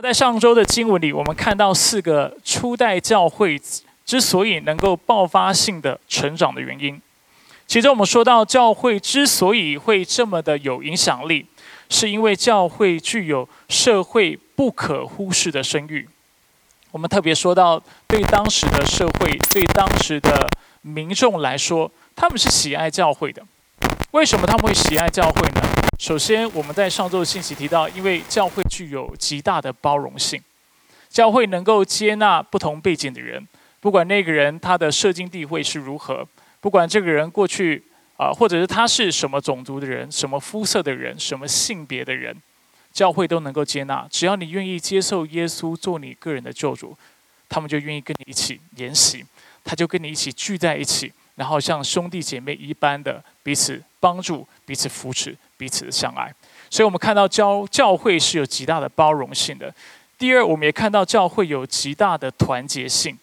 在上周的经文里，我们看到四个初代教会之所以能够爆发性的成长的原因。其中，我们说到教会之所以会这么的有影响力，是因为教会具有社会不可忽视的声誉。我们特别说到，对当时的社会、对当时的民众来说，他们是喜爱教会的。为什么他们会喜爱教会呢？首先，我们在上周的信息提到，因为教会具有极大的包容性，教会能够接纳不同背景的人，不管那个人他的社经地位是如何，不管这个人过去啊，或者是他是什么种族的人、什么肤色的人、什么性别的人，教会都能够接纳。只要你愿意接受耶稣做你个人的救主，他们就愿意跟你一起研习，他就跟你一起聚在一起，然后像兄弟姐妹一般的彼此帮助、彼此扶持。彼此的相爱，所以我们看到教教会是有极大的包容性的。第二，我们也看到教会有极大的团结性，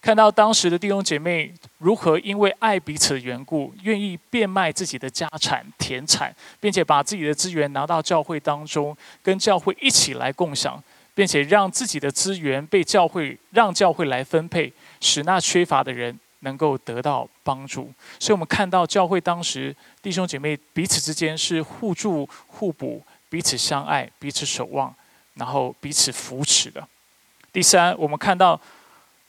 看到当时的弟兄姐妹如何因为爱彼此的缘故，愿意变卖自己的家产田产，并且把自己的资源拿到教会当中，跟教会一起来共享，并且让自己的资源被教会让教会来分配，使那缺乏的人。能够得到帮助，所以我们看到教会当时弟兄姐妹彼此之间是互助互补、彼此相爱、彼此守望，然后彼此扶持的。第三，我们看到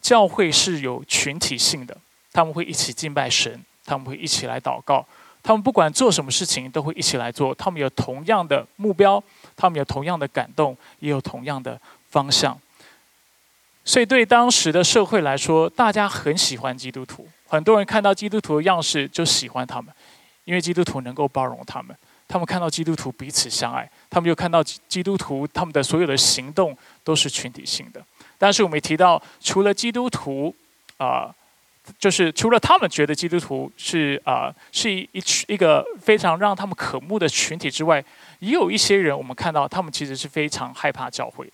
教会是有群体性的，他们会一起敬拜神，他们会一起来祷告，他们不管做什么事情都会一起来做，他们有同样的目标，他们有同样的感动，也有同样的方向。所以，对当时的社会来说，大家很喜欢基督徒。很多人看到基督徒的样式就喜欢他们，因为基督徒能够包容他们。他们看到基督徒彼此相爱，他们又看到基督徒他们的所有的行动都是群体性的。但是，我们提到，除了基督徒啊，就是除了他们觉得基督徒是啊是一一一个非常让他们渴慕的群体之外，也有一些人，我们看到他们其实是非常害怕教会的。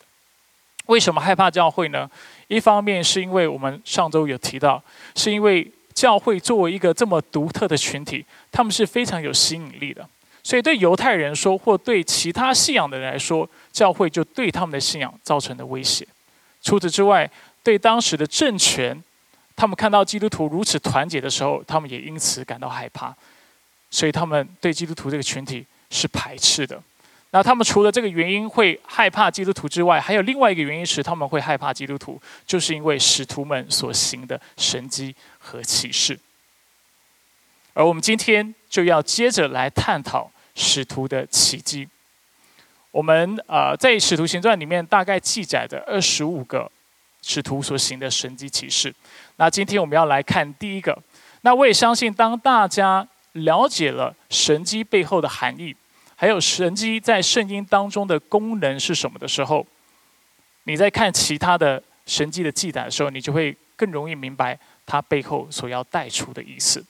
为什么害怕教会呢？一方面是因为我们上周有提到，是因为教会作为一个这么独特的群体，他们是非常有吸引力的。所以对犹太人说，或对其他信仰的人来说，教会就对他们的信仰造成的威胁。除此之外，对当时的政权，他们看到基督徒如此团结的时候，他们也因此感到害怕。所以他们对基督徒这个群体是排斥的。那他们除了这个原因会害怕基督徒之外，还有另外一个原因是他们会害怕基督徒，就是因为使徒们所行的神迹和启示。而我们今天就要接着来探讨使徒的奇迹。我们啊，在使徒行传里面大概记载的二十五个使徒所行的神迹启示。那今天我们要来看第一个。那我也相信，当大家了解了神迹背后的含义。还有神机在圣经当中的功能是什么的时候，你在看其他的神迹的记载的时候，你就会更容易明白它背后所要带出的意思。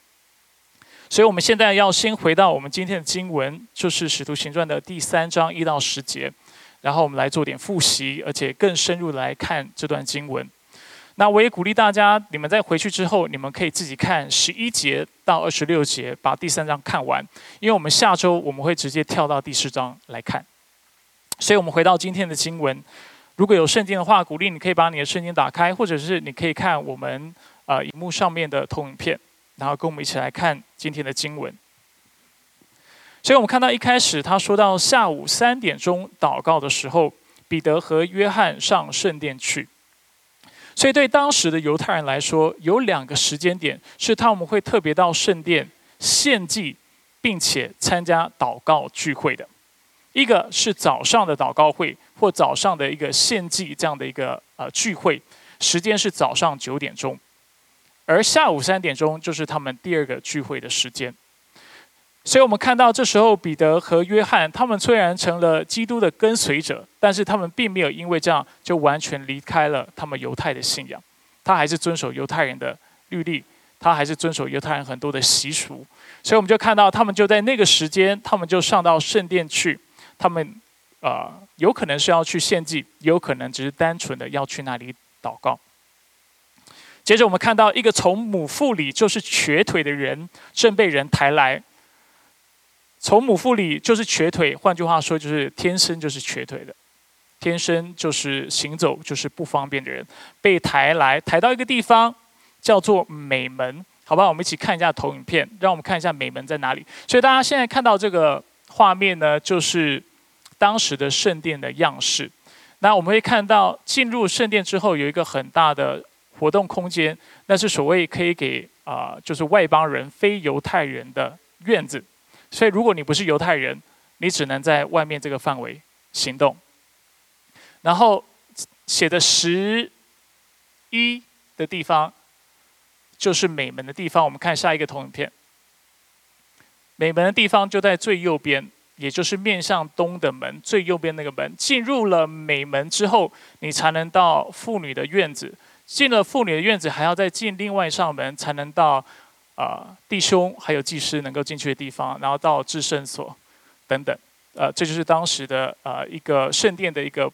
所以，我们现在要先回到我们今天的经文，就是《使徒行传》的第三章一到十节，然后我们来做点复习，而且更深入来看这段经文。那我也鼓励大家，你们在回去之后，你们可以自己看十一节到二十六节，把第三章看完。因为我们下周我们会直接跳到第四章来看。所以，我们回到今天的经文，如果有圣经的话，鼓励你可以把你的圣经打开，或者是你可以看我们呃荧幕上面的投影片，然后跟我们一起来看今天的经文。所以我们看到一开始他说到下午三点钟祷告的时候，彼得和约翰上圣殿去。所以，对当时的犹太人来说，有两个时间点是他们会特别到圣殿献祭，并且参加祷告聚会的。一个是早上的祷告会，或早上的一个献祭这样的一个呃聚会，时间是早上九点钟，而下午三点钟就是他们第二个聚会的时间。所以我们看到，这时候彼得和约翰他们虽然成了基督的跟随者，但是他们并没有因为这样就完全离开了他们犹太的信仰，他还是遵守犹太人的律例，他还是遵守犹太人很多的习俗。所以我们就看到，他们就在那个时间，他们就上到圣殿去，他们呃有可能是要去献祭，有可能只是单纯的要去那里祷告。接着我们看到一个从母腹里就是瘸腿的人，正被人抬来。从母腹里就是瘸腿，换句话说就是天生就是瘸腿的，天生就是行走就是不方便的人，被抬来抬到一个地方，叫做美门，好吧？我们一起看一下投影片，让我们看一下美门在哪里。所以大家现在看到这个画面呢，就是当时的圣殿的样式。那我们会看到进入圣殿之后有一个很大的活动空间，那是所谓可以给啊，就是外邦人、非犹太人的院子。所以如果你不是犹太人，你只能在外面这个范围行动。然后写的十一的地方，就是美门的地方。我们看下一个投影片。美门的地方就在最右边，也就是面向东的门最右边那个门。进入了美门之后，你才能到妇女的院子。进了妇女的院子，还要再进另外一扇门，才能到啊弟兄还有祭司能够进去的地方，然后到至圣所等等。呃，这就是当时的呃一个圣殿的一个。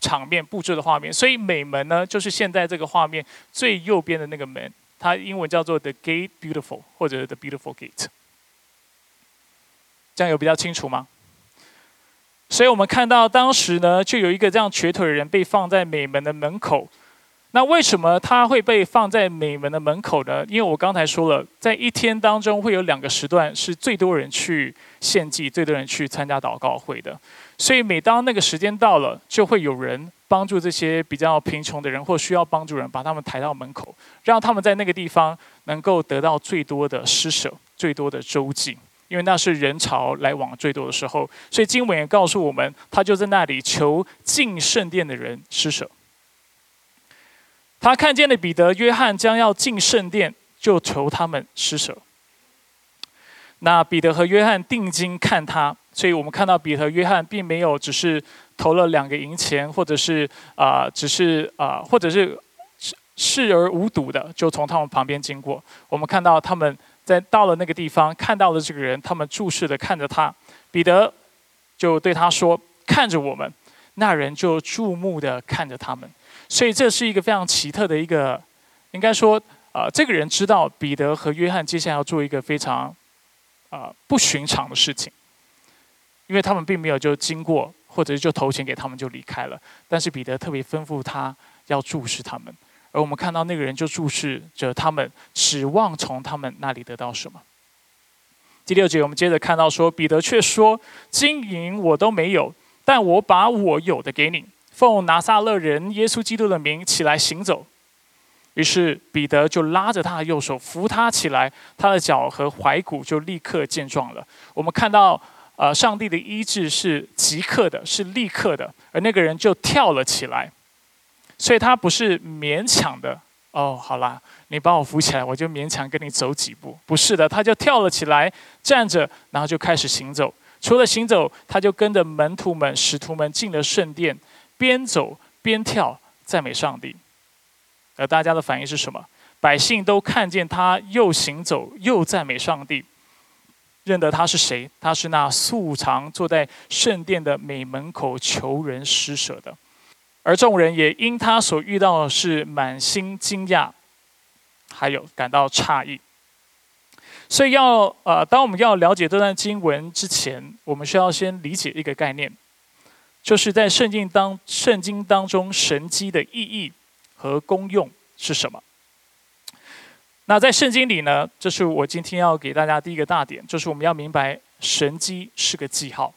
场面布置的画面，所以美门呢，就是现在这个画面最右边的那个门，它英文叫做 The Gate Beautiful 或者 The Beautiful Gate，这样有比较清楚吗？所以我们看到当时呢，就有一个这样瘸腿的人被放在美门的门口。那为什么他会被放在美门的门口呢？因为我刚才说了，在一天当中会有两个时段是最多人去献祭、最多人去参加祷告会的。所以每当那个时间到了，就会有人帮助这些比较贫穷的人或需要帮助人，把他们抬到门口，让他们在那个地方能够得到最多的施舍、最多的周济，因为那是人潮来往最多的时候。所以经文也告诉我们，他就在那里求进圣殿的人施舍。他看见了彼得、约翰将要进圣殿，就求他们施舍。那彼得和约翰定睛看他，所以我们看到彼得、约翰并没有只是投了两个银钱，或者是啊，只是啊，或者是视视而无睹的就从他们旁边经过。我们看到他们在到了那个地方，看到了这个人，他们注视的看着他。彼得就对他说：“看着我们。”那人就注目的看着他们。所以这是一个非常奇特的一个，应该说，啊，这个人知道彼得和约翰接下来要做一个非常，啊，不寻常的事情，因为他们并没有就经过，或者就投钱给他们就离开了。但是彼得特别吩咐他要注视他们，而我们看到那个人就注视着他们，指望从他们那里得到什么。第六节我们接着看到说，彼得却说：“金银我都没有，但我把我有的给你。”奉拿撒勒人耶稣基督的名起来行走，于是彼得就拉着他的右手扶他起来，他的脚和踝骨就立刻健壮了。我们看到，呃，上帝的医治是即刻的，是立刻的，而那个人就跳了起来。所以他不是勉强的哦，好啦，你把我扶起来，我就勉强跟你走几步。不是的，他就跳了起来，站着，然后就开始行走。除了行走，他就跟着门徒们、使徒们进了圣殿。边走边跳赞美上帝，而大家的反应是什么？百姓都看见他又行走又赞美上帝，认得他是谁？他是那素常坐在圣殿的美门口求人施舍的。而众人也因他所遇到的是满心惊讶，还有感到诧异。所以要呃，当我们要了解这段经文之前，我们需要先理解一个概念。就是在圣经当圣经当中，神机的意义和功用是什么？那在圣经里呢？这是我今天要给大家第一个大点，就是我们要明白神机是个记号。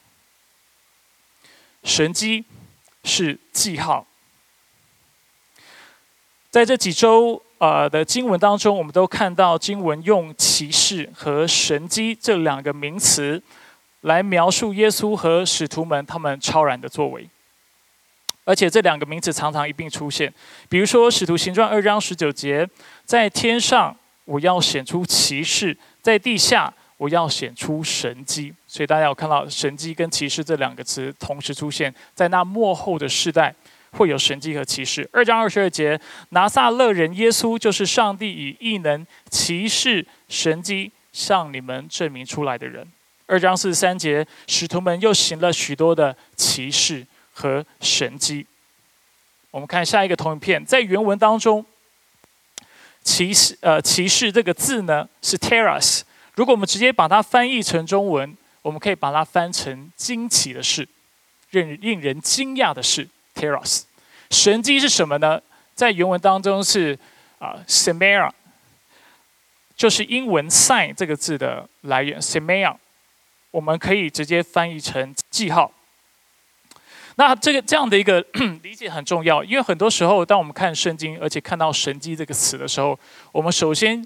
神机是记号。在这几周呃的经文当中，我们都看到经文用骑士和神机这两个名词。来描述耶稣和使徒们他们超然的作为，而且这两个名词常常一并出现。比如说《使徒行传》二章十九节，在天上我要显出骑士，在地下我要显出神迹。所以大家有看到神迹跟骑士这两个词同时出现在那幕后的世代，会有神迹和骑士。二章二十二节，拿撒勒人耶稣就是上帝以异能、骑士、神迹向你们证明出来的人。二章四十三节，使徒们又行了许多的奇事和神迹。我们看下一个投影片，在原文当中，“骑士”呃“骑士”这个字呢是 “terras”。如果我们直接把它翻译成中文，我们可以把它翻成“惊奇的事”。令令人惊讶的事 teras，。神迹是什么呢？在原文当中是啊 s e m e r a 就是英文 “sign” 这个字的来源 s e m e r a 我们可以直接翻译成记号。那这个这样的一个 理解很重要，因为很多时候，当我们看圣经，而且看到“神迹”这个词的时候，我们首先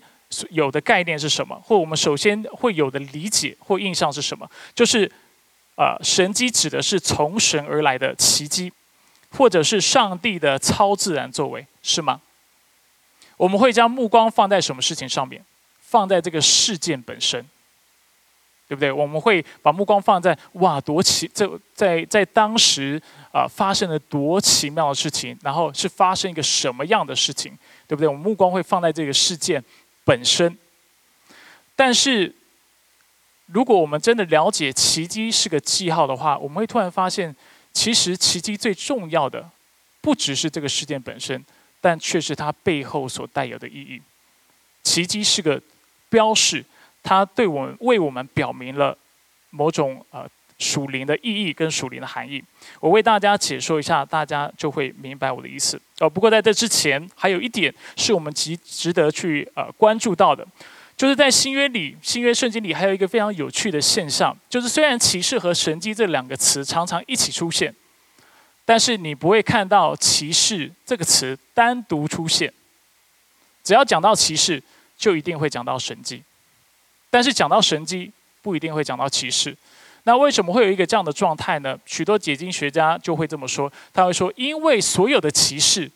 有的概念是什么？或我们首先会有的理解或印象是什么？就是啊，神迹指的是从神而来的奇迹。或者是上帝的超自然作为，是吗？我们会将目光放在什么事情上面？放在这个事件本身，对不对？我们会把目光放在哇，多奇！这在在当时啊，发生了多奇妙的事情，然后是发生一个什么样的事情，对不对？我们目光会放在这个事件本身。但是，如果我们真的了解奇迹是个记号的话，我们会突然发现。其实奇迹最重要的，不只是这个事件本身，但却是它背后所带有的意义。奇迹是个标示，它对我们为我们表明了某种呃属灵的意义跟属灵的含义。我为大家解说一下，大家就会明白我的意思。呃，不过在这之前，还有一点是我们极值得去呃关注到的。就是在新约里，新约圣经里还有一个非常有趣的现象，就是虽然骑士和神迹这两个词常常一起出现，但是你不会看到骑士这个词单独出现。只要讲到骑士，就一定会讲到神迹，但是讲到神迹，不一定会讲到骑士。那为什么会有一个这样的状态呢？许多解经学家就会这么说，他会说，因为所有的骑士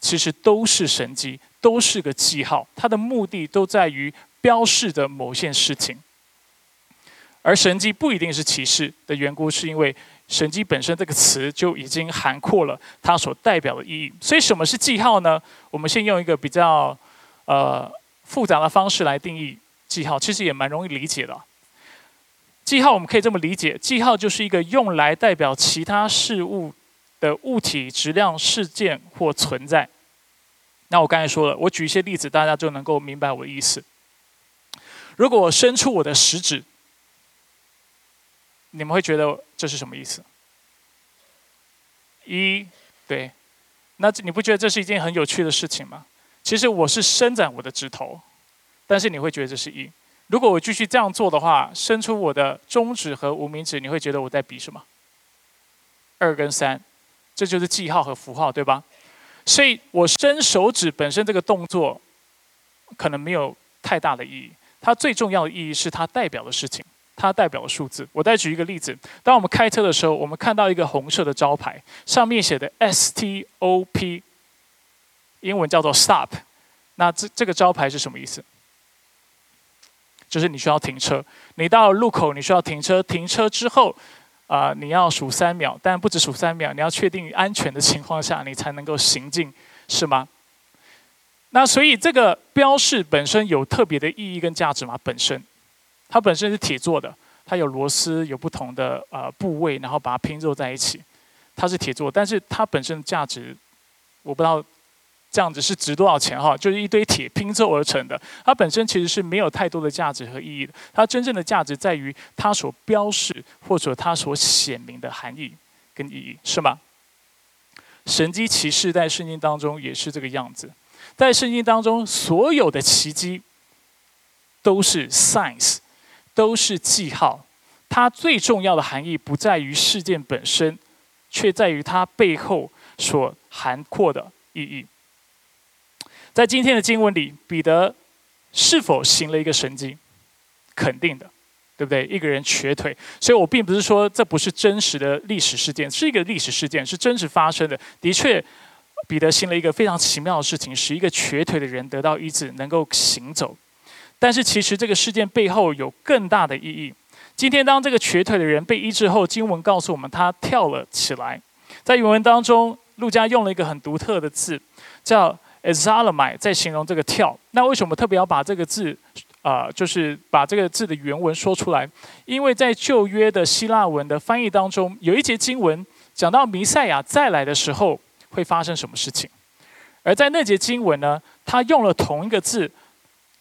其实都是神迹。都是个记号，它的目的都在于标示着某件事情。而神迹不一定是启示的缘故，是因为神迹本身这个词就已经涵括了它所代表的意义。所以，什么是记号呢？我们先用一个比较呃复杂的方式来定义记号，其实也蛮容易理解的。记号我们可以这么理解：记号就是一个用来代表其他事物的物体、质量、事件或存在。那我刚才说了，我举一些例子，大家就能够明白我的意思。如果我伸出我的食指，你们会觉得这是什么意思？一，对，那你不觉得这是一件很有趣的事情吗？其实我是伸展我的指头，但是你会觉得这是一。如果我继续这样做的话，伸出我的中指和无名指，你会觉得我在比什么？二跟三，这就是记号和符号，对吧？所以我伸手指本身这个动作，可能没有太大的意义。它最重要的意义是它代表的事情，它代表的数字。我再举一个例子：当我们开车的时候，我们看到一个红色的招牌，上面写的 “STOP”，英文叫做 “Stop”。那这这个招牌是什么意思？就是你需要停车。你到路口，你需要停车。停车之后。啊，你要数三秒，但不止数三秒，你要确定安全的情况下，你才能够行进，是吗？那所以这个标示本身有特别的意义跟价值吗？本身，它本身是铁做的，它有螺丝，有不同的呃部位，然后把它拼凑在一起，它是铁做，但是它本身的价值，我不知道。这样子是值多少钱哈？就是一堆铁拼凑而成的，它本身其实是没有太多的价值和意义的。它真正的价值在于它所标示或者它所显明的含义跟意义，是吗？神机骑士在圣经当中也是这个样子，在圣经当中所有的奇迹都是 signs，都是记号。它最重要的含义不在于事件本身，却在于它背后所涵括的意义。在今天的经文里，彼得是否行了一个神迹？肯定的，对不对？一个人瘸腿，所以我并不是说这不是真实的历史事件，是一个历史事件，是真实发生的。的确，彼得行了一个非常奇妙的事情，使一个瘸腿的人得到医治，能够行走。但是，其实这个事件背后有更大的意义。今天，当这个瘸腿的人被医治后，经文告诉我们，他跳了起来。在原文当中，路加用了一个很独特的字，叫。Exalamai 在形容这个跳，那为什么特别要把这个字，啊，就是把这个字的原文说出来？因为在旧约的希腊文的翻译当中，有一节经文讲到弥赛亚再来的时候会发生什么事情，而在那节经文呢，他用了同一个字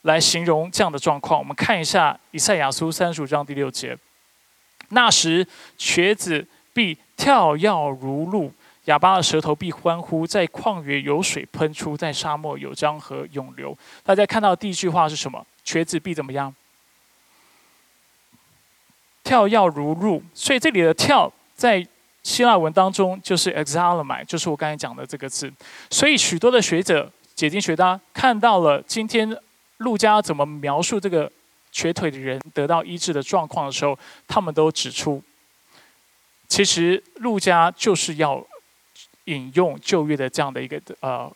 来形容这样的状况。我们看一下以赛亚书三十五章第六节：那时瘸子必跳跃如鹿，哑巴的舌头必欢呼，在旷野有水喷出，在沙漠有江河涌流。大家看到第一句话是什么？瘸子必怎么样？跳跃如鹿。所以这里的跳在希腊文当中就是 exalamai，就是我刚才讲的这个字。所以许多的学者、解经学家看到了今天路加怎么描述这个瘸腿的人得到医治的状况的时候，他们都指出。其实，路加就是要引用旧约的这样的一个呃，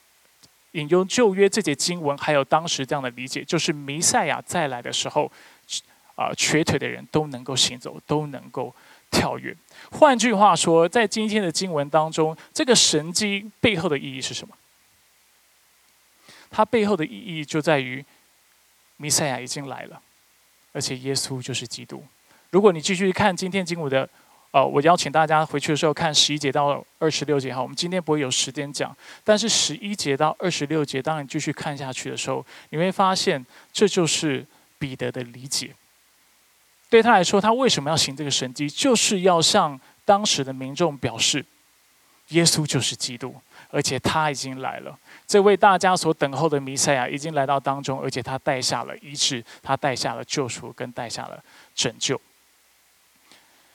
引用旧约这节经文，还有当时这样的理解，就是弥赛亚再来的时候，啊，瘸腿的人都能够行走，都能够跳跃。换句话说，在今天的经文当中，这个神迹背后的意义是什么？它背后的意义就在于，弥赛亚已经来了，而且耶稣就是基督。如果你继续看今天经文的。呃，我邀请大家回去的时候看十一节到二十六节哈。我们今天不会有时间讲，但是十一节到二十六节，当你继续看下去的时候，你会发现这就是彼得的理解。对他来说，他为什么要行这个神迹，就是要向当时的民众表示，耶稣就是基督，而且他已经来了。这位大家所等候的弥赛亚已经来到当中，而且他带下了医治，他带下了救赎，跟带下了拯救。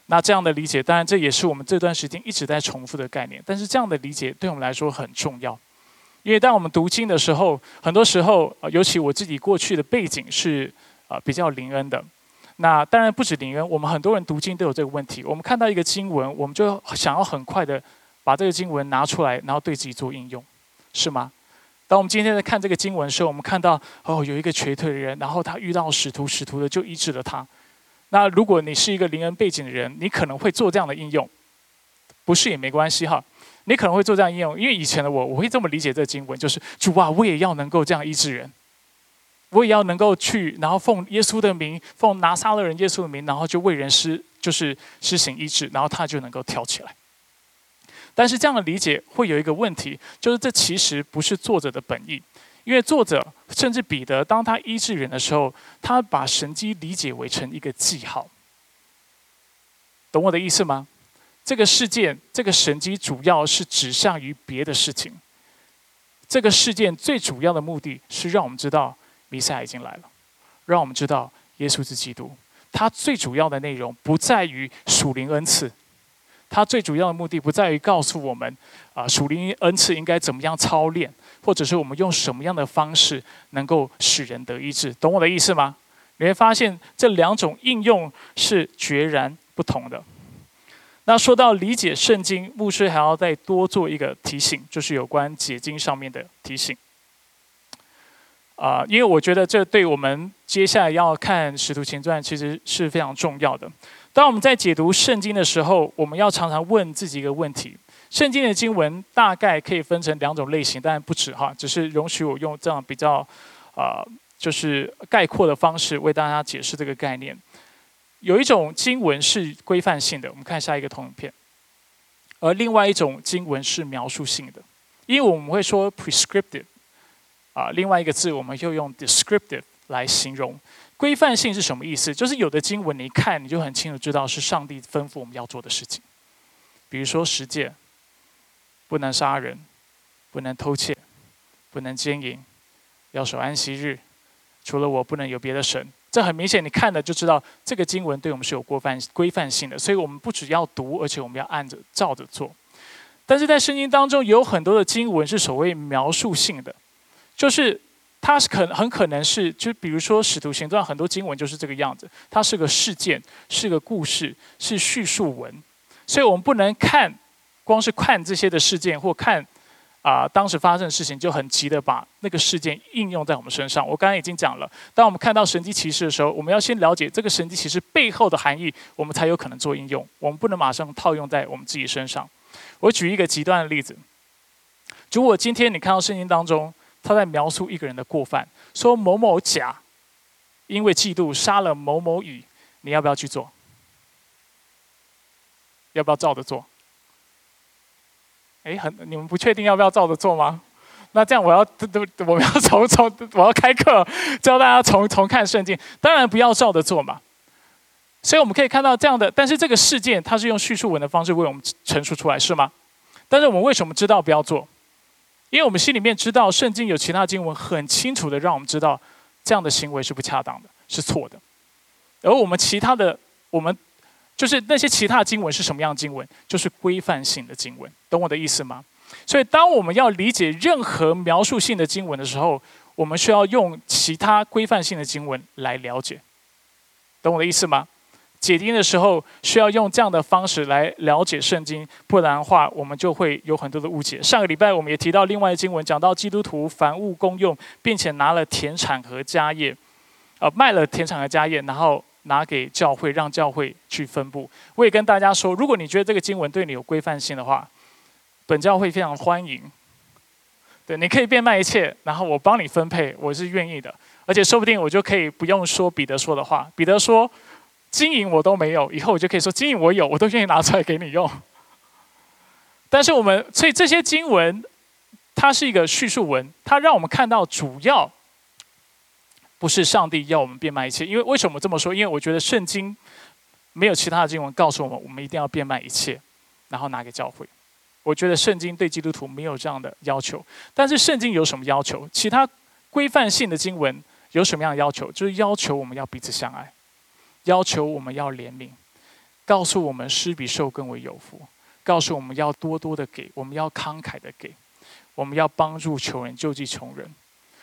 那这样的理解，当然这也是我们这段时间一直在重复的概念。但是这样的理解对我们来说很重要，因为当我们读经的时候，很多时候，尤其我自己过去的背景是啊比较灵恩的。那当然不止灵恩，我们很多人读经都有这个问题。我们看到一个经文，我们就想要很快的把这个经文拿出来，然后对自己做应用，是吗？当我们今天在看这个经文的时候，我们看到哦有一个瘸腿的人，然后他遇到使徒，使徒的就医治了他。那如果你是一个灵恩背景的人，你可能会做这样的应用，不是也没关系哈。你可能会做这样应用，因为以前的我，我会这么理解这个经文，就是主啊，我也要能够这样医治人，我也要能够去，然后奉耶稣的名，奉拿撒勒人耶稣的名，然后就为人施，就是施行医治，然后他就能够跳起来。但是这样的理解会有一个问题，就是这其实不是作者的本意。因为作者甚至彼得，当他医治人的时候，他把神迹理解为成一个记号，懂我的意思吗？这个事件，这个神迹主要是指向于别的事情。这个事件最主要的目的是让我们知道弥赛亚已经来了，让我们知道耶稣是基督。它最主要的内容不在于属灵恩赐，它最主要的目的不在于告诉我们啊属灵恩赐应该怎么样操练。或者是我们用什么样的方式能够使人得医治？懂我的意思吗？你会发现这两种应用是决然不同的。那说到理解圣经，牧师还要再多做一个提醒，就是有关解经上面的提醒。啊，因为我觉得这对我们接下来要看《使徒行传》其实是非常重要的。当我们在解读圣经的时候，我们要常常问自己一个问题。圣经的经文大概可以分成两种类型，当然不止哈，只是容许我用这样比较，啊，就是概括的方式为大家解释这个概念。有一种经文是规范性的，我们看下一个投影片；而另外一种经文是描述性的，因为我们会说 prescriptive，啊，另外一个字我们又用 descriptive 来形容。规范性是什么意思？就是有的经文你一看你就很清楚知道是上帝吩咐我们要做的事情，比如说十诫。不能杀人，不能偷窃，不能奸淫，要守安息日。除了我，不能有别的神。这很明显，你看了就知道，这个经文对我们是有过范规范性的。所以我们不只要读，而且我们要按着照着做。但是在圣经当中，有很多的经文是所谓描述性的，就是它是可很可能是，就比如说使徒行传很多经文就是这个样子，它是个事件，是个故事，是叙述文，所以我们不能看。光是看这些的事件，或看啊当时发生的事情，就很急的把那个事件应用在我们身上。我刚才已经讲了，当我们看到神迹骑士的时候，我们要先了解这个神迹骑士背后的含义，我们才有可能做应用。我们不能马上套用在我们自己身上。我举一个极端的例子：如果今天你看到圣经当中，他在描述一个人的过犯，说某某甲因为嫉妒杀了某某乙，你要不要去做？要不要照着做？哎，很，你们不确定要不要照着做吗？那这样我要都都，我们要从从我要开课教大家从从看圣经，当然不要照着做嘛。所以我们可以看到这样的，但是这个事件它是用叙述文的方式为我们陈述出来，是吗？但是我们为什么知道不要做？因为我们心里面知道圣经有其他经文很清楚的让我们知道这样的行为是不恰当的，是错的。而我们其他的，我们就是那些其他的经文是什么样的经文？就是规范性的经文，懂我的意思吗？所以当我们要理解任何描述性的经文的时候，我们需要用其他规范性的经文来了解，懂我的意思吗？解经的时候需要用这样的方式来了解圣经，不然的话我们就会有很多的误解。上个礼拜我们也提到另外的经文，讲到基督徒凡物公用，并且拿了田产和家业，呃，卖了田产和家业，然后拿给教会，让教会去分布。我也跟大家说，如果你觉得这个经文对你有规范性的话，本教会非常欢迎。对，你可以变卖一切，然后我帮你分配，我是愿意的。而且说不定我就可以不用说彼得说的话，彼得说。金银我都没有，以后我就可以说金银我有，我都愿意拿出来给你用。但是我们，所以这些经文，它是一个叙述文，它让我们看到主要不是上帝要我们变卖一切。因为为什么这么说？因为我觉得圣经没有其他的经文告诉我们，我们一定要变卖一切，然后拿给教会。我觉得圣经对基督徒没有这样的要求。但是圣经有什么要求？其他规范性的经文有什么样的要求？就是要求我们要彼此相爱。要求我们要怜悯，告诉我们施比受更为有福，告诉我们要多多的给，我们要慷慨的给，我们要帮助穷人救济穷人。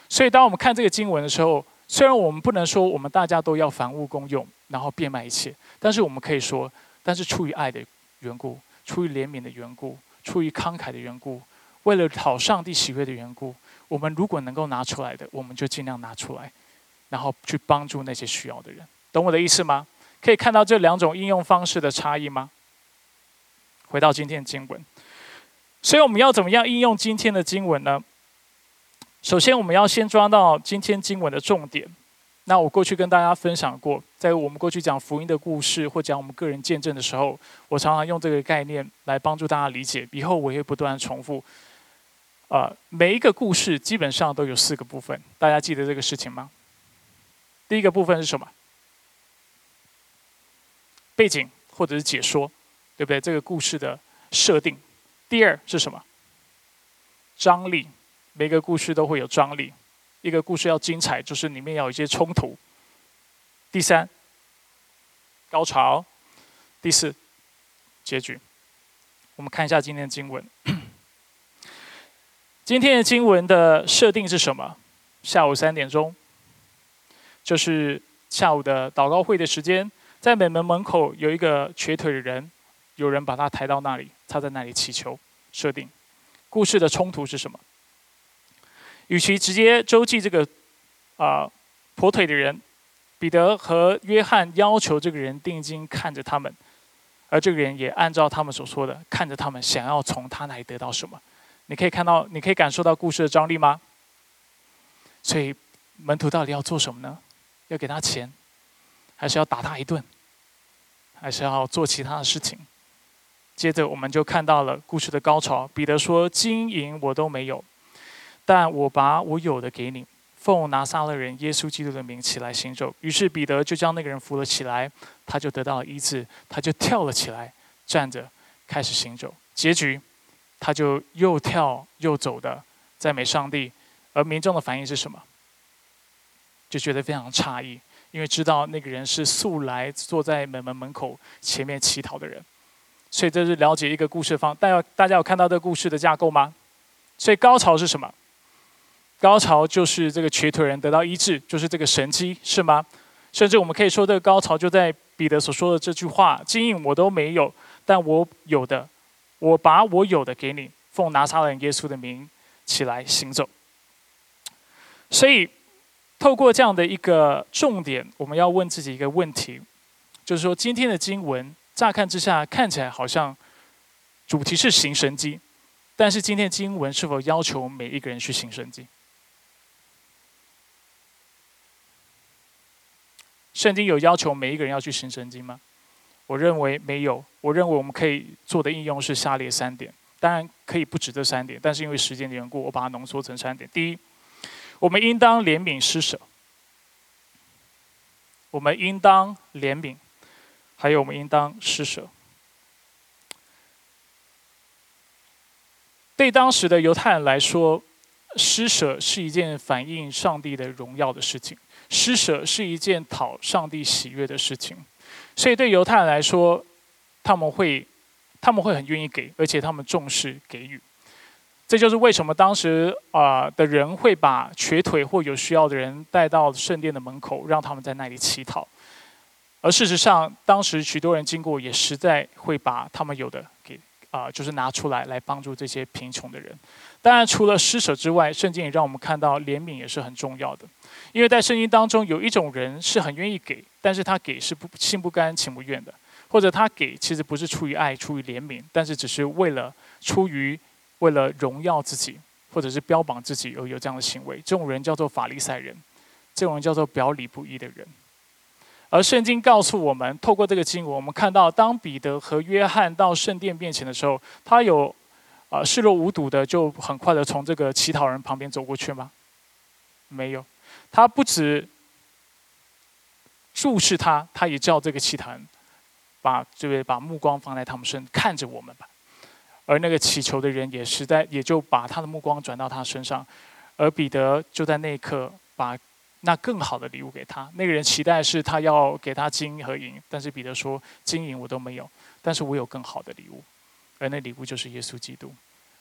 所以，当我们看这个经文的时候，虽然我们不能说我们大家都要凡物公用，然后变卖一切，但是我们可以说，但是出于爱的缘故，出于怜悯的缘故，出于慷慨的缘故，为了讨上帝喜悦的缘故，我们如果能够拿出来的，我们就尽量拿出来，然后去帮助那些需要的人。懂我的意思吗？可以看到这两种应用方式的差异吗？回到今天的经文，所以我们要怎么样应用今天的经文呢？首先，我们要先抓到今天经文的重点。那我过去跟大家分享过，在我们过去讲福音的故事或讲我们个人见证的时候，我常常用这个概念来帮助大家理解。以后我会不断重复。呃，每一个故事基本上都有四个部分，大家记得这个事情吗？第一个部分是什么？背景或者是解说，对不对？这个故事的设定。第二是什么？张力。每个故事都会有张力。一个故事要精彩，就是里面要有一些冲突。第三，高潮。第四，结局。我们看一下今天的经文。今天的经文的设定是什么？下午三点钟，就是下午的祷告会的时间。在美门门口有一个瘸腿的人，有人把他抬到那里，他在那里祈求。设定故事的冲突是什么？与其直接周记这个啊跛腿的人，彼得和约翰要求这个人定睛看着他们，而这个人也按照他们所说的看着他们，想要从他那里得到什么？你可以看到，你可以感受到故事的张力吗？所以门徒到底要做什么呢？要给他钱？还是要打他一顿，还是要做其他的事情。接着，我们就看到了故事的高潮。彼得说：“金银我都没有，但我把我有的给你，奉拿撒勒人耶稣基督的名起来行走。”于是彼得就将那个人扶了起来，他就得到了医治，他就跳了起来，站着开始行走。结局，他就又跳又走的赞美上帝，而民众的反应是什么？就觉得非常诧异。因为知道那个人是素来坐在门门门口前面乞讨的人，所以这是了解一个故事方。大家大家有看到这个故事的架构吗？所以高潮是什么？高潮就是这个瘸腿人得到医治，就是这个神机，是吗？甚至我们可以说，这个高潮就在彼得所说的这句话：“金印我都没有，但我有的，我把我有的给你，奉拿撒勒耶稣的名起来行走。”所以。透过这样的一个重点，我们要问自己一个问题，就是说，今天的经文乍看之下看起来好像主题是行神迹，但是今天经文是否要求每一个人去行神迹？圣经有要求每一个人要去行神经吗？我认为没有。我认为我们可以做的应用是下列三点，当然可以不止这三点，但是因为时间的缘故，我把它浓缩成三点。第一。我们应当怜悯施舍。我们应当怜悯还有我们应当施舍。对当时的犹太人来说，施舍是一件反映上帝的荣耀的事情，施舍是一件讨上帝喜悦的事情，所以对犹太人来说，他们会他们会很愿意给，而且他们重视给予。这就是为什么当时啊的人会把瘸腿或有需要的人带到圣殿的门口，让他们在那里乞讨。而事实上，当时许多人经过，也实在会把他们有的给。啊，就是拿出来来帮助这些贫穷的人。当然，除了施舍之外，圣经也让我们看到怜悯也是很重要的。因为在圣经当中，有一种人是很愿意给，但是他给是不心不甘情不愿的，或者他给其实不是出于爱、出于怜悯，但是只是为了出于为了荣耀自己，或者是标榜自己而有这样的行为。这种人叫做法利赛人，这种人叫做表里不一的人。而圣经告诉我们，透过这个经文，我们看到，当彼得和约翰到圣殿面前的时候，他有啊视若无睹的，就很快的从这个乞讨人旁边走过去吗？没有，他不止注视他，他也叫这个乞讨人把这位把目光放在他们身，看着我们吧。而那个乞求的人也实在也就把他的目光转到他身上，而彼得就在那一刻把。那更好的礼物给他，那个人期待是他要给他金和银，但是彼得说金银我都没有，但是我有更好的礼物，而那礼物就是耶稣基督，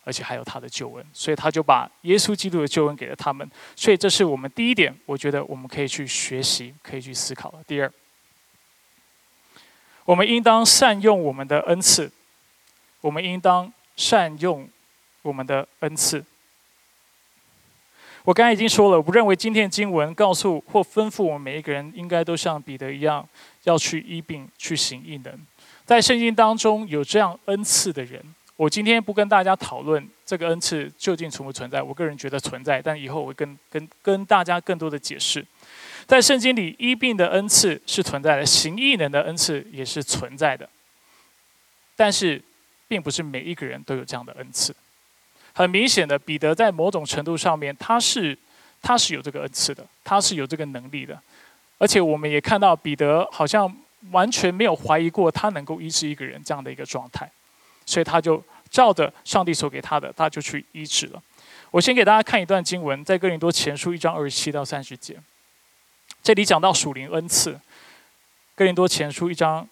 而且还有他的救恩，所以他就把耶稣基督的救恩给了他们。所以这是我们第一点，我觉得我们可以去学习，可以去思考的。第二，我们应当善用我们的恩赐，我们应当善用我们的恩赐。我刚才已经说了，我认为今天的经文告诉或吩咐我们每一个人，应该都像彼得一样，要去医病、去行异能。在圣经当中有这样恩赐的人，我今天不跟大家讨论这个恩赐究竟存不存在。我个人觉得存在，但以后我会跟跟跟大家更多的解释。在圣经里，医病的恩赐是存在的，行异能的恩赐也是存在的。但是，并不是每一个人都有这样的恩赐。很明显的，彼得在某种程度上面，他是他是有这个恩赐的，他是有这个能力的，而且我们也看到彼得好像完全没有怀疑过他能够医治一个人这样的一个状态，所以他就照着上帝所给他的，他就去医治了。我先给大家看一段经文，在哥林多前书一章二十七到三十节，这里讲到属灵恩赐。哥林多前书一章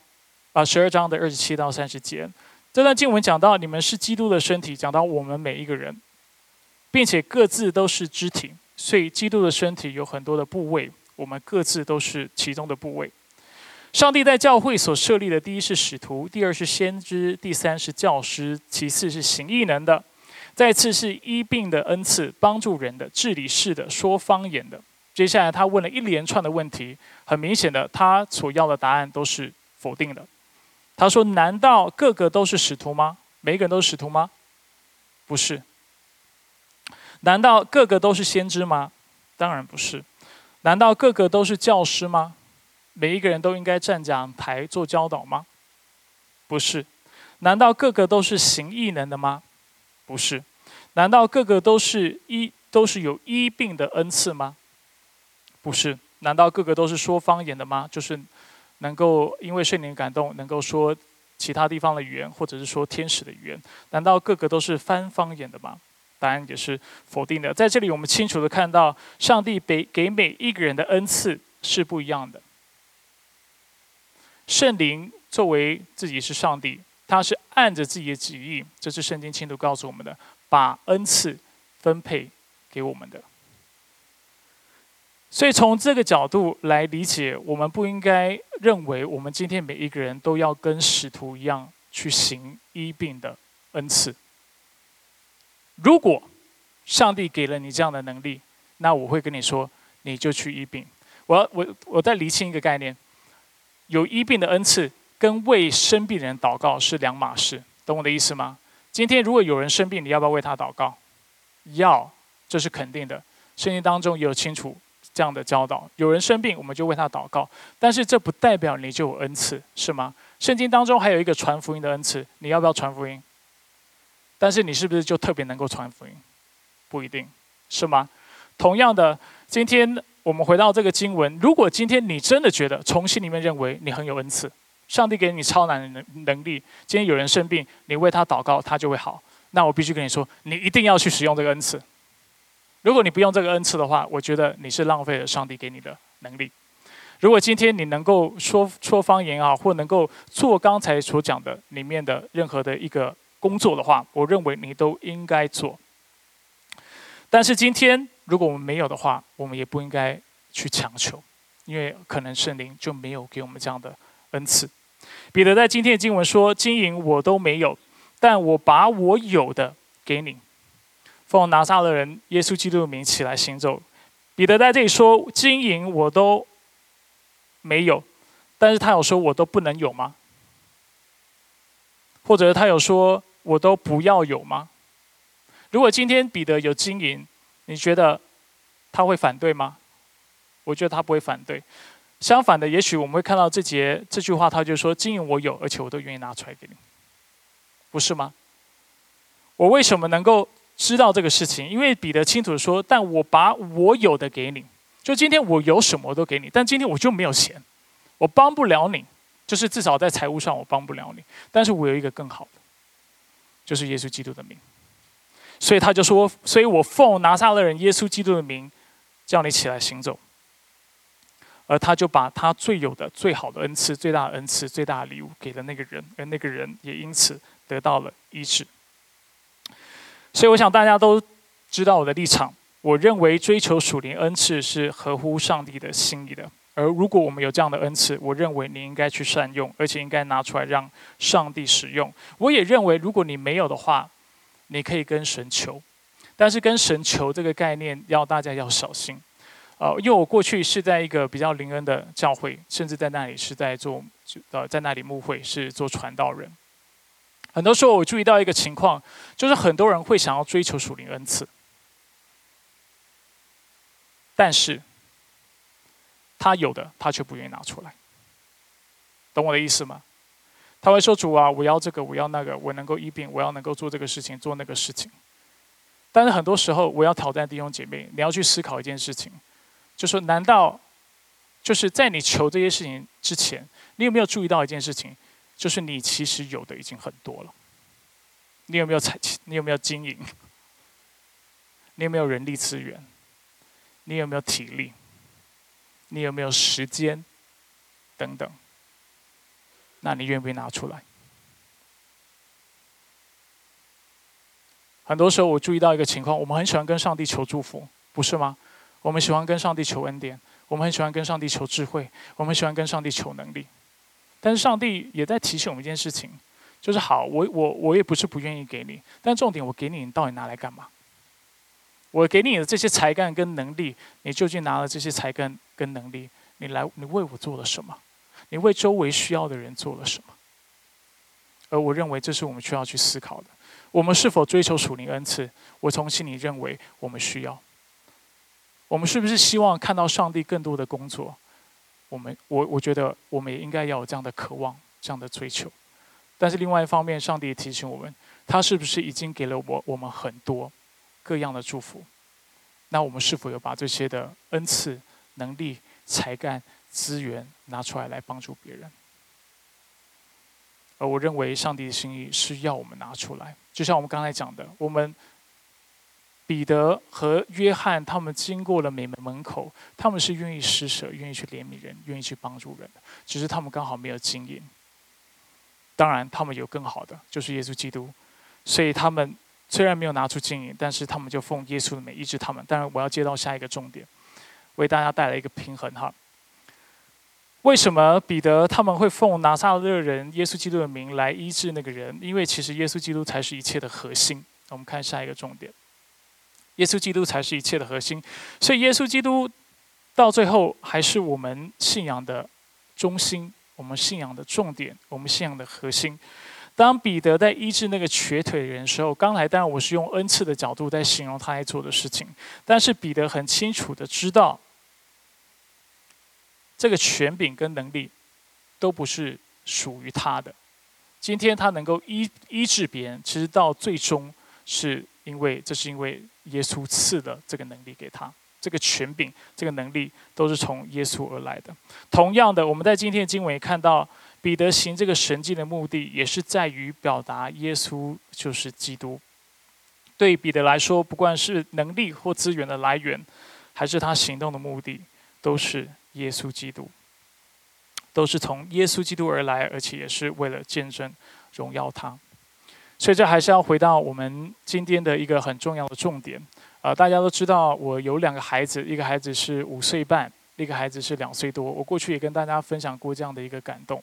啊十二章的二十七到三十节。这段经文讲到，你们是基督的身体，讲到我们每一个人，并且各自都是肢体，所以基督的身体有很多的部位，我们各自都是其中的部位。上帝在教会所设立的，第一是使徒，第二是先知，第三是教师，其次是行异能的，再次是医病的恩赐，帮助人的，治理事的，说方言的。接下来他问了一连串的问题，很明显的，他所要的答案都是否定的。他说：“难道个个都是使徒吗？每个人都是使徒吗？不是。难道个个都是先知吗？当然不是。难道个个都是教师吗？每一个人都应该站讲台做教导吗？不是。难道个个都是行异能的吗？不是。难道个个都是医都是有医病的恩赐吗？不是。难道个个都是说方言的吗？就是。”能够因为圣灵感动，能够说其他地方的语言，或者是说天使的语言，难道个个都是翻方言的吗？答案也是否定的。在这里，我们清楚的看到，上帝给给每一个人的恩赐是不一样的。圣灵作为自己是上帝，他是按着自己的旨意，这是圣经清楚告诉我们的，把恩赐分配给我们的。所以从这个角度来理解，我们不应该认为我们今天每一个人都要跟使徒一样去行医病的恩赐。如果上帝给了你这样的能力，那我会跟你说，你就去医病。我要我我再厘清一个概念：有医病的恩赐跟为生病人祷告是两码事，懂我的意思吗？今天如果有人生病，你要不要为他祷告？要，这是肯定的。圣经当中有清楚。这样的教导，有人生病，我们就为他祷告。但是这不代表你就有恩赐，是吗？圣经当中还有一个传福音的恩赐，你要不要传福音？但是你是不是就特别能够传福音？不一定是吗？同样的，今天我们回到这个经文，如果今天你真的觉得从心里面认为你很有恩赐，上帝给你超难的能能力。今天有人生病，你为他祷告，他就会好。那我必须跟你说，你一定要去使用这个恩赐。如果你不用这个恩赐的话，我觉得你是浪费了上帝给你的能力。如果今天你能够说说方言啊，或能够做刚才所讲的里面的任何的一个工作的话，我认为你都应该做。但是今天如果我们没有的话，我们也不应该去强求，因为可能圣灵就没有给我们这样的恩赐。彼得在今天的经文说：“金银我都没有，但我把我有的给你，奉拿撒勒人耶稣基督的名起来行走。”彼得在这里说：“金银我都。”没有，但是他有说我都不能有吗？或者他有说我都不要有吗？如果今天彼得有金银，你觉得他会反对吗？我觉得他不会反对。相反的，也许我们会看到这节这句话，他就说金银我有，而且我都愿意拿出来给你，不是吗？我为什么能够知道这个事情？因为彼得清楚的说，但我把我有的给你。就今天我有什么都给你，但今天我就没有钱，我帮不了你，就是至少在财务上我帮不了你。但是我有一个更好的，就是耶稣基督的名。所以他就说：“所以我奉拿撒勒人耶稣基督的名，叫你起来行走。”而他就把他最有的、最好的恩赐、最大的恩赐、最大的礼物给了那个人，而那个人也因此得到了医治。所以我想大家都知道我的立场。我认为追求属灵恩赐是合乎上帝的心意的，而如果我们有这样的恩赐，我认为你应该去善用，而且应该拿出来让上帝使用。我也认为，如果你没有的话，你可以跟神求，但是跟神求这个概念要大家要小心，呃，因为我过去是在一个比较灵恩的教会，甚至在那里是在做呃在那里牧会是做传道人，很多时候我注意到一个情况，就是很多人会想要追求属灵恩赐。但是，他有的，他却不愿意拿出来，懂我的意思吗？他会说：“主啊，我要这个，我要那个，我能够医病，我要能够做这个事情，做那个事情。”但是很多时候，我要挑战弟兄姐妹，你要去思考一件事情，就说：难道就是在你求这些事情之前，你有没有注意到一件事情？就是你其实有的已经很多了。你有没有财？你有没有经营？你有没有人力资源？你有没有体力？你有没有时间？等等。那你愿不愿意拿出来？很多时候，我注意到一个情况：我们很喜欢跟上帝求祝福，不是吗？我们喜欢跟上帝求恩典，我们很喜欢跟上帝求智慧，我们喜欢跟上帝求能力。但是，上帝也在提醒我们一件事情：就是好，我我我也不是不愿意给你，但重点，我给你，你到底拿来干嘛？我给你的这些才干跟能力，你究竟拿了这些才干跟能力，你来，你为我做了什么？你为周围需要的人做了什么？而我认为这是我们需要去思考的。我们是否追求属灵恩赐？我从心里认为我们需要。我们是不是希望看到上帝更多的工作？我们，我我觉得我们也应该要有这样的渴望，这样的追求。但是另外一方面，上帝也提醒我们，他是不是已经给了我我们很多？各样的祝福，那我们是否有把这些的恩赐、能力、才干、资源拿出来来帮助别人？而我认为上帝的心意是要我们拿出来，就像我们刚才讲的，我们彼得和约翰他们经过了美门门口，他们是愿意施舍、愿意去怜悯人、愿意去帮助人的，只是他们刚好没有经验。当然，他们有更好的，就是耶稣基督，所以他们。虽然没有拿出金银，但是他们就奉耶稣的名医治他们。当然，我要接到下一个重点，为大家带来一个平衡哈。为什么彼得他们会奉拿撒勒人耶稣基督的名来医治那个人？因为其实耶稣基督才是一切的核心。我们看下一个重点，耶稣基督才是一切的核心，所以耶稣基督到最后还是我们信仰的中心，我们信仰的重点，我们信仰的核心。当彼得在医治那个瘸腿人的时候，刚才当然我是用恩赐的角度在形容他在做的事情，但是彼得很清楚的知道，这个权柄跟能力都不是属于他的。今天他能够医医治别人，其实到最终是因为这是因为耶稣赐了这个能力给他。这个权柄、这个能力，都是从耶稣而来的。同样的，我们在今天的经文也看到，彼得行这个神迹的目的，也是在于表达耶稣就是基督。对彼得来说，不管是能力或资源的来源，还是他行动的目的，都是耶稣基督，都是从耶稣基督而来，而且也是为了见证荣耀他。所以，这还是要回到我们今天的一个很重要的重点。呃，大家都知道，我有两个孩子，一个孩子是五岁半，一个孩子是两岁多。我过去也跟大家分享过这样的一个感动。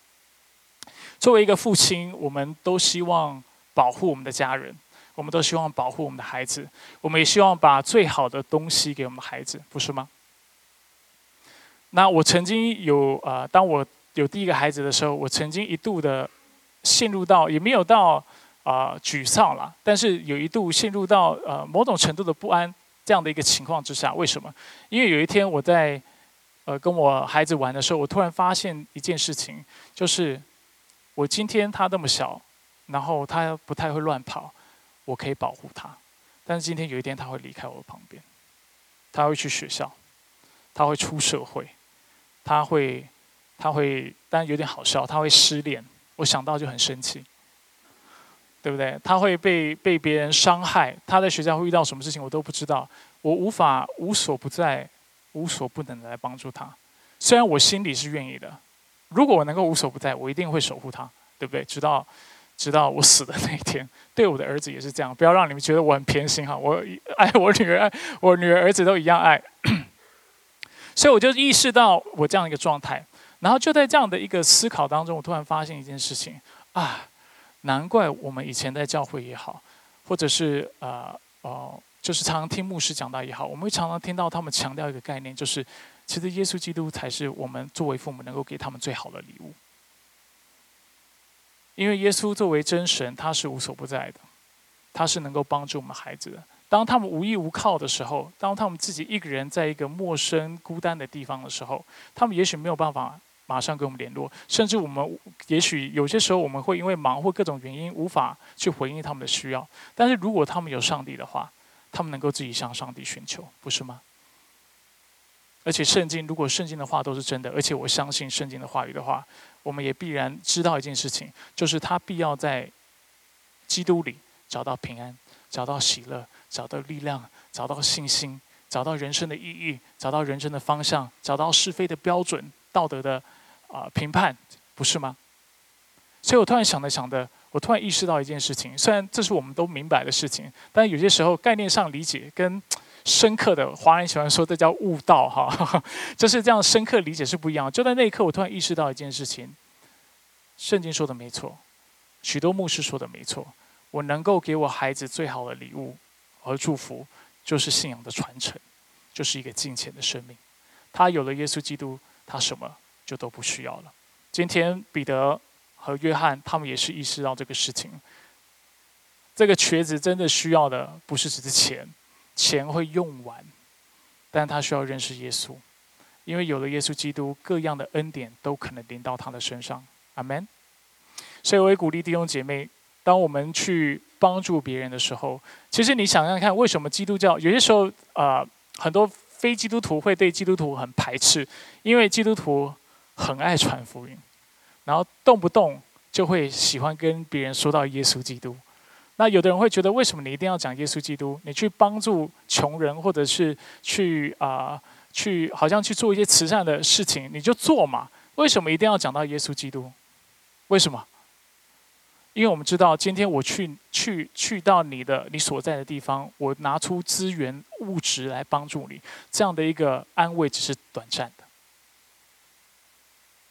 作为一个父亲，我们都希望保护我们的家人。我们都希望保护我们的孩子，我们也希望把最好的东西给我们的孩子，不是吗？那我曾经有呃，当我有第一个孩子的时候，我曾经一度的陷入到，也没有到啊沮丧了，但是有一度陷入到呃某种程度的不安这样的一个情况之下。为什么？因为有一天我在呃跟我孩子玩的时候，我突然发现一件事情，就是我今天他那么小，然后他不太会乱跑。我可以保护他，但是今天有一天他会离开我旁边，他会去学校，他会出社会，他会，他会，但有点好笑，他会失恋，我想到就很生气，对不对？他会被被别人伤害，他在学校会遇到什么事情我都不知道，我无法无所不在、无所不能的来帮助他。虽然我心里是愿意的，如果我能够无所不在，我一定会守护他，对不对？直到。直到我死的那一天，对我的儿子也是这样。不要让你们觉得我很偏心哈，我爱我女儿，爱我女儿儿子都一样爱。所以我就意识到我这样一个状态，然后就在这样的一个思考当中，我突然发现一件事情啊，难怪我们以前在教会也好，或者是呃哦，就是常常听牧师讲到也好，我们会常常听到他们强调一个概念，就是其实耶稣基督才是我们作为父母能够给他们最好的礼物。因为耶稣作为真神，他是无所不在的，他是能够帮助我们孩子的。当他们无依无靠的时候，当他们自己一个人在一个陌生、孤单的地方的时候，他们也许没有办法马上跟我们联络，甚至我们也许有些时候我们会因为忙或各种原因无法去回应他们的需要。但是如果他们有上帝的话，他们能够自己向上帝寻求，不是吗？而且圣经，如果圣经的话都是真的，而且我相信圣经的话语的话。我们也必然知道一件事情，就是他必要在基督里找到平安，找到喜乐，找到力量，找到信心，找到人生的意义，找到人生的方向，找到是非的标准、道德的啊评判，不是吗？所以我突然想着想着，我突然意识到一件事情，虽然这是我们都明白的事情，但有些时候概念上理解跟。深刻的华人喜欢说这叫悟道哈，就是这样深刻理解是不一样。就在那一刻，我突然意识到一件事情：圣经说的没错，许多牧师说的没错。我能够给我孩子最好的礼物和祝福，就是信仰的传承，就是一个金钱的生命。他有了耶稣基督，他什么就都不需要了。今天彼得和约翰他们也是意识到这个事情。这个瘸子真的需要的不是只是钱。钱会用完，但他需要认识耶稣，因为有了耶稣基督，各样的恩典都可能临到他的身上。阿门。所以我也鼓励弟兄姐妹，当我们去帮助别人的时候，其实你想想看，为什么基督教有些时候啊，很多非基督徒会对基督徒很排斥？因为基督徒很爱传福音，然后动不动就会喜欢跟别人说到耶稣基督。那有的人会觉得，为什么你一定要讲耶稣基督？你去帮助穷人，或者是去啊，去好像去做一些慈善的事情，你就做嘛？为什么一定要讲到耶稣基督？为什么？因为我们知道，今天我去去去到你的你所在的地方，我拿出资源物质来帮助你，这样的一个安慰只是短暂的。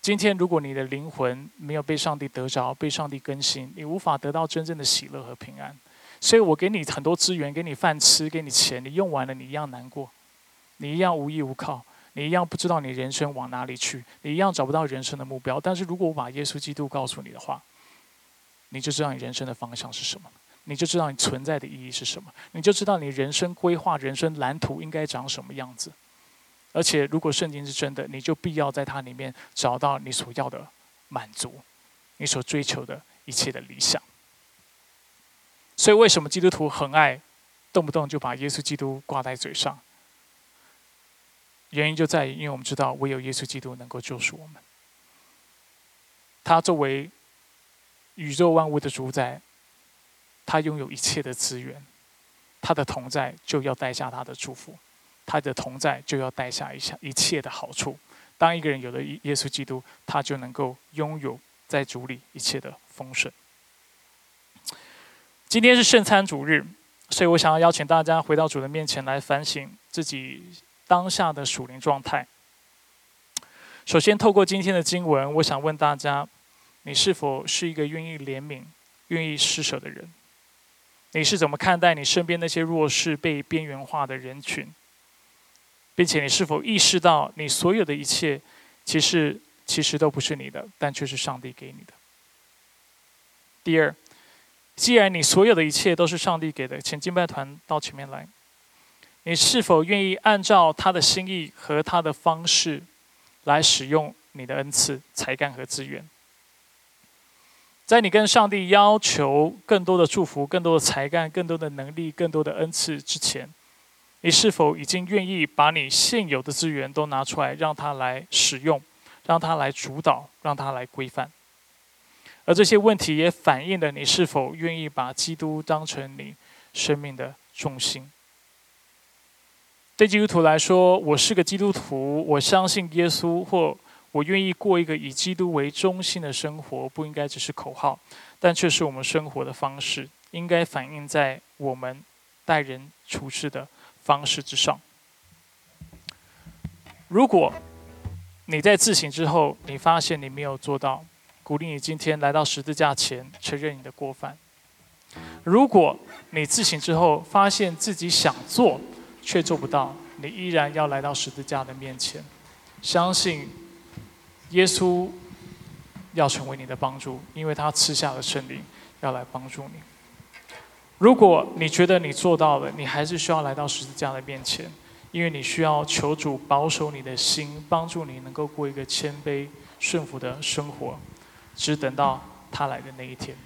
今天，如果你的灵魂没有被上帝得着、被上帝更新，你无法得到真正的喜乐和平安。所以我给你很多资源，给你饭吃，给你钱，你用完了，你一样难过，你一样无依无靠，你一样不知道你人生往哪里去，你一样找不到人生的目标。但是如果我把耶稣基督告诉你的话，你就知道你人生的方向是什么，你就知道你存在的意义是什么，你就知道你人生规划、人生蓝图应该长什么样子。而且，如果圣经是真的，你就必要在它里面找到你所要的满足，你所追求的一切的理想。所以，为什么基督徒很爱动不动就把耶稣基督挂在嘴上？原因就在于，因为我们知道唯有耶稣基督能够救赎我们。他作为宇宙万物的主宰，他拥有一切的资源，他的同在就要带下他的祝福，他的同在就要带下一下一切的好处。当一个人有了耶稣基督，他就能够拥有在主里一切的丰盛。今天是圣餐主日，所以我想要邀请大家回到主的面前来反省自己当下的属灵状态。首先，透过今天的经文，我想问大家：你是否是一个愿意怜悯、愿意施舍的人？你是怎么看待你身边那些弱势、被边缘化的人群？并且，你是否意识到，你所有的一切，其实其实都不是你的，但却是上帝给你的？第二，既然你所有的一切都是上帝给的，请敬拜团到前面来。你是否愿意按照他的心意和他的方式？来使用你的恩赐、才干和资源，在你跟上帝要求更多的祝福、更多的才干、更多的能力、更多的恩赐之前，你是否已经愿意把你现有的资源都拿出来，让他来使用，让他来主导，让他来规范？而这些问题也反映了你是否愿意把基督当成你生命的重心。对基督徒来说，我是个基督徒，我相信耶稣，或我愿意过一个以基督为中心的生活，不应该只是口号，但却是我们生活的方式，应该反映在我们待人处事的方式之上。如果你在自省之后，你发现你没有做到，鼓励你今天来到十字架前承认你的过犯。如果你自省之后发现自己想做，却做不到，你依然要来到十字架的面前，相信耶稣要成为你的帮助，因为他赐下了圣灵要来帮助你。如果你觉得你做到了，你还是需要来到十字架的面前，因为你需要求主保守你的心，帮助你能够过一个谦卑顺服的生活，只等到他来的那一天。